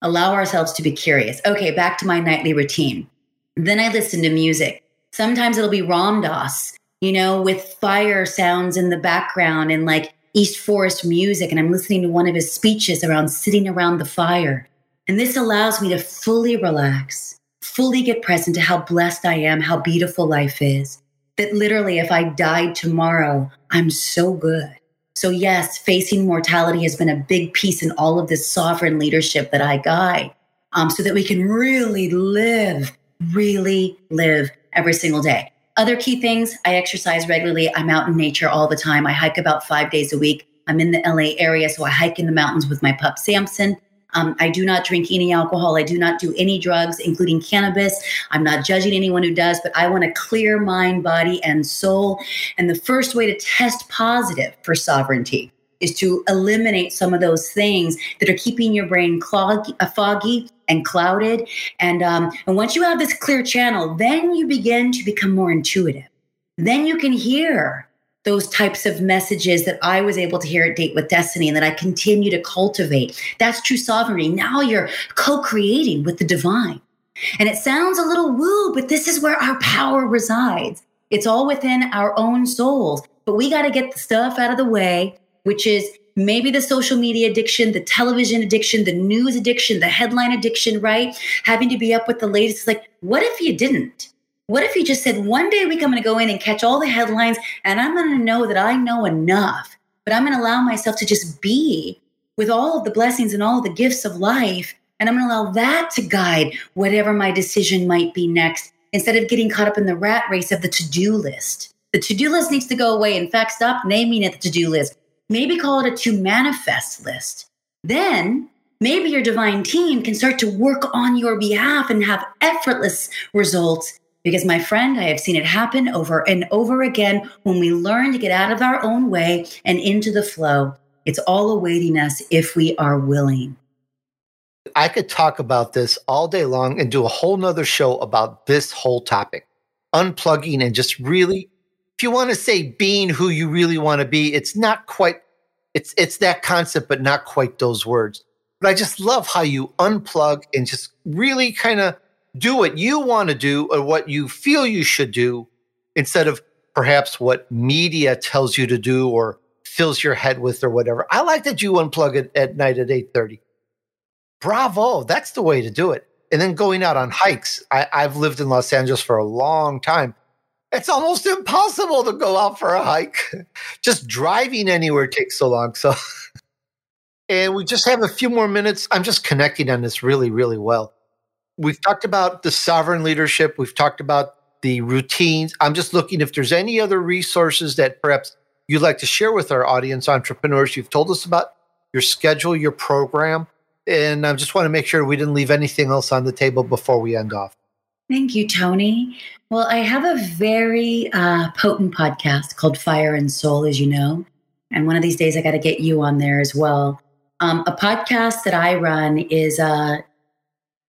Allow ourselves to be curious. Okay, back to my nightly routine. Then I listen to music. Sometimes it'll be Ram Dass, you know, with fire sounds in the background and like East Forest music. And I'm listening to one of his speeches around sitting around the fire. And this allows me to fully relax, fully get present to how blessed I am, how beautiful life is. That literally, if I died tomorrow, I'm so good. So, yes, facing mortality has been a big piece in all of this sovereign leadership that I guide um, so that we can really live, really live every single day. Other key things I exercise regularly. I'm out in nature all the time. I hike about five days a week. I'm in the LA area, so I hike in the mountains with my pup Samson. Um, I do not drink any alcohol. I do not do any drugs, including cannabis. I'm not judging anyone who does, but I want to clear mind, body, and soul. And the first way to test positive for sovereignty is to eliminate some of those things that are keeping your brain clog, uh, foggy and clouded. And, um, and once you have this clear channel, then you begin to become more intuitive. Then you can hear those types of messages that I was able to hear at Date with Destiny and that I continue to cultivate. That's true sovereignty. Now you're co creating with the divine. And it sounds a little woo, but this is where our power resides. It's all within our own souls. But we got to get the stuff out of the way, which is maybe the social media addiction, the television addiction, the news addiction, the headline addiction, right? Having to be up with the latest. Like, what if you didn't? What if he just said, one day a week, I'm going to go in and catch all the headlines and I'm going to know that I know enough, but I'm going to allow myself to just be with all of the blessings and all of the gifts of life. And I'm going to allow that to guide whatever my decision might be next instead of getting caught up in the rat race of the to do list. The to do list needs to go away. In fact, stop naming it the to do list. Maybe call it a to manifest list. Then maybe your divine team can start to work on your behalf and have effortless results because, my friend, I have seen it happen over and over again when we learn to get out of our own way and into the flow. It's all awaiting us if we are willing. I could talk about this all day long and do a whole nother show about this whole topic unplugging and just really, if you want to say being who you really want to be, it's not quite, it's, it's that concept, but not quite those words. But I just love how you unplug and just really kind of do what you want to do or what you feel you should do instead of perhaps what media tells you to do or fills your head with or whatever. I like that you unplug it at night at 8:30. Bravo, that's the way to do it. And then going out on hikes. I, I've lived in Los Angeles for a long time. It's almost impossible to go out for a hike. just driving anywhere takes so long. So and we just have a few more minutes. I'm just connecting on this really, really well we've talked about the sovereign leadership. We've talked about the routines. I'm just looking if there's any other resources that perhaps you'd like to share with our audience entrepreneurs. You've told us about your schedule, your program, and I just want to make sure we didn't leave anything else on the table before we end off. Thank you, Tony. Well, I have a very uh, potent podcast called Fire and Soul, as you know. And one of these days, I got to get you on there as well. Um, a podcast that I run is uh,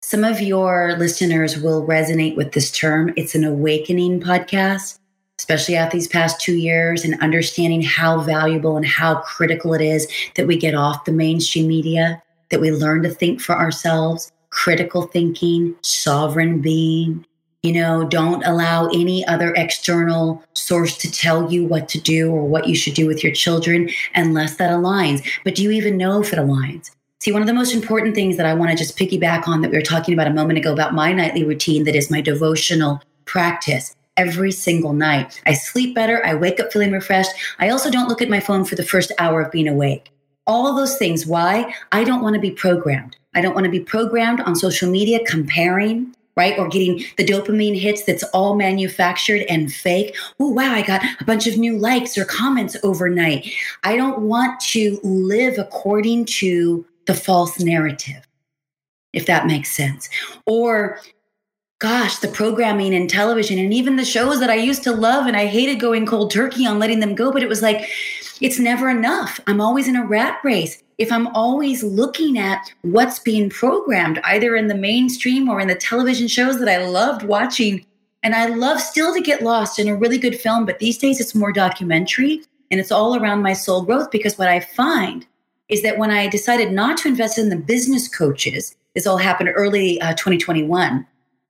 some of your listeners will resonate with this term. It's an awakening podcast, especially after these past two years and understanding how valuable and how critical it is that we get off the mainstream media, that we learn to think for ourselves, critical thinking, sovereign being. You know, don't allow any other external source to tell you what to do or what you should do with your children unless that aligns. But do you even know if it aligns? See, one of the most important things that I want to just piggyback on that we were talking about a moment ago about my nightly routine that is my devotional practice every single night. I sleep better. I wake up feeling refreshed. I also don't look at my phone for the first hour of being awake. All of those things. Why? I don't want to be programmed. I don't want to be programmed on social media comparing, right? Or getting the dopamine hits that's all manufactured and fake. Oh, wow, I got a bunch of new likes or comments overnight. I don't want to live according to the false narrative, if that makes sense. Or, gosh, the programming in television and even the shows that I used to love and I hated going cold turkey on letting them go, but it was like, it's never enough. I'm always in a rat race. If I'm always looking at what's being programmed, either in the mainstream or in the television shows that I loved watching, and I love still to get lost in a really good film, but these days it's more documentary and it's all around my soul growth because what I find is that when I decided not to invest in the business coaches, this all happened early uh, 2021.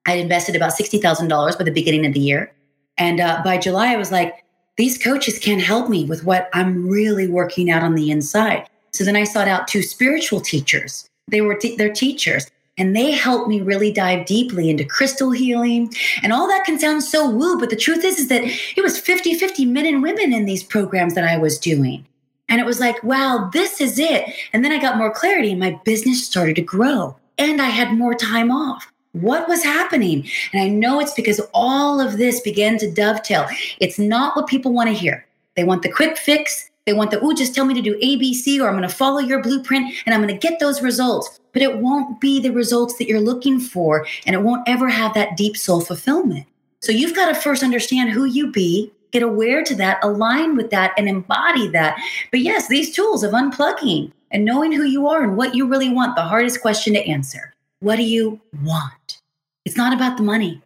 I invested about $60,000 by the beginning of the year. And uh, by July, I was like, these coaches can't help me with what I'm really working out on the inside. So then I sought out two spiritual teachers. They were t- their teachers, and they helped me really dive deeply into crystal healing. And all that can sound so woo, but the truth is, is that it was 50 50 men and women in these programs that I was doing. And it was like, wow, this is it. And then I got more clarity and my business started to grow and I had more time off. What was happening? And I know it's because all of this began to dovetail. It's not what people want to hear. They want the quick fix. They want the, oh, just tell me to do ABC or I'm going to follow your blueprint and I'm going to get those results. But it won't be the results that you're looking for and it won't ever have that deep soul fulfillment. So you've got to first understand who you be, get aware to that, align with that, and embody that. But yes, these tools of unplugging and knowing who you are and what you really want, the hardest question to answer. What do you want? It's not about the money.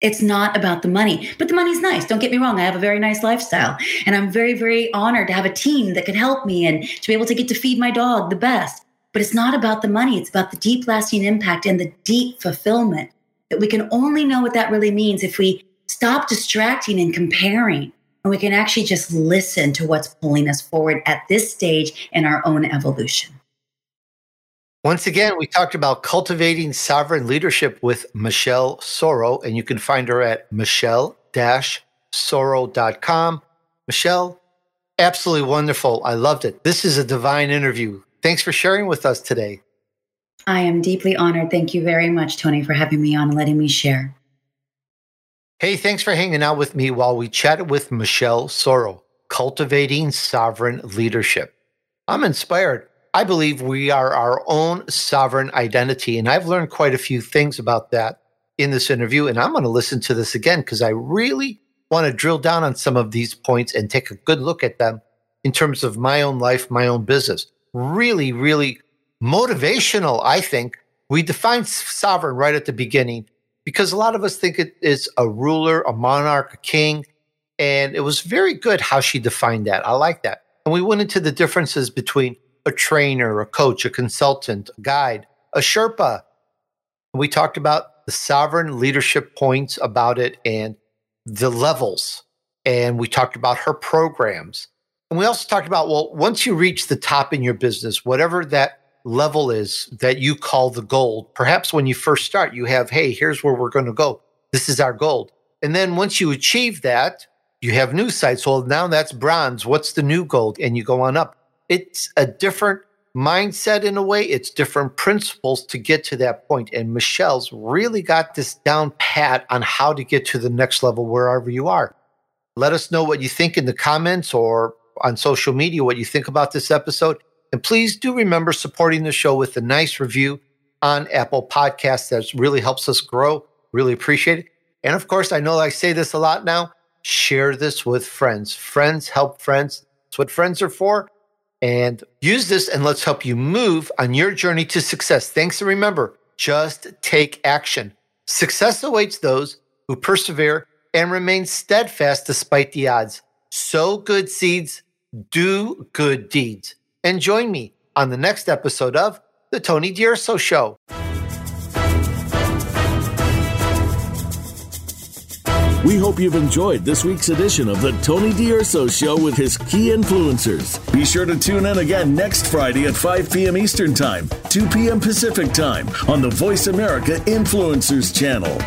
It's not about the money, but the money's nice. Don't get me wrong. I have a very nice lifestyle and I'm very, very honored to have a team that can help me and to be able to get to feed my dog the best. But it's not about the money. It's about the deep lasting impact and the deep fulfillment that we can only know what that really means if we stop distracting and comparing and we can actually just listen to what's pulling us forward at this stage in our own evolution. Once again, we talked about cultivating sovereign leadership with Michelle Sorro, and you can find her at michelle-sorro.com. Michelle, absolutely wonderful. I loved it. This is a divine interview. Thanks for sharing with us today. I am deeply honored. Thank you very much, Tony, for having me on and letting me share. Hey, thanks for hanging out with me while we chatted with Michelle Sorro, cultivating sovereign leadership. I'm inspired. I believe we are our own sovereign identity. And I've learned quite a few things about that in this interview. And I'm going to listen to this again because I really want to drill down on some of these points and take a good look at them in terms of my own life, my own business. Really, really motivational, I think. We define sovereign right at the beginning because a lot of us think it is a ruler, a monarch, a king. And it was very good how she defined that. I like that. And we went into the differences between a trainer, a coach, a consultant, a guide, a Sherpa. We talked about the sovereign leadership points about it and the levels. And we talked about her programs. And we also talked about, well, once you reach the top in your business, whatever that level is that you call the gold, perhaps when you first start, you have, hey, here's where we're going to go. This is our gold. And then once you achieve that, you have new sites. Well, now that's bronze. What's the new gold? And you go on up it's a different mindset in a way. It's different principles to get to that point. And Michelle's really got this down pat on how to get to the next level wherever you are. Let us know what you think in the comments or on social media, what you think about this episode. And please do remember supporting the show with a nice review on Apple Podcasts. That really helps us grow. Really appreciate it. And of course, I know I say this a lot now share this with friends. Friends help friends. That's what friends are for and use this and let's help you move on your journey to success. Thanks. And remember, just take action. Success awaits those who persevere and remain steadfast despite the odds. Sow good seeds, do good deeds. And join me on the next episode of The Tony DUrso Show. We hope you've enjoyed this week's edition of the Tony DUrso Show with his key influencers. Be sure to tune in again next Friday at 5 p.m. Eastern Time, 2 p.m. Pacific Time on the VoiceAmerica Influencers channel.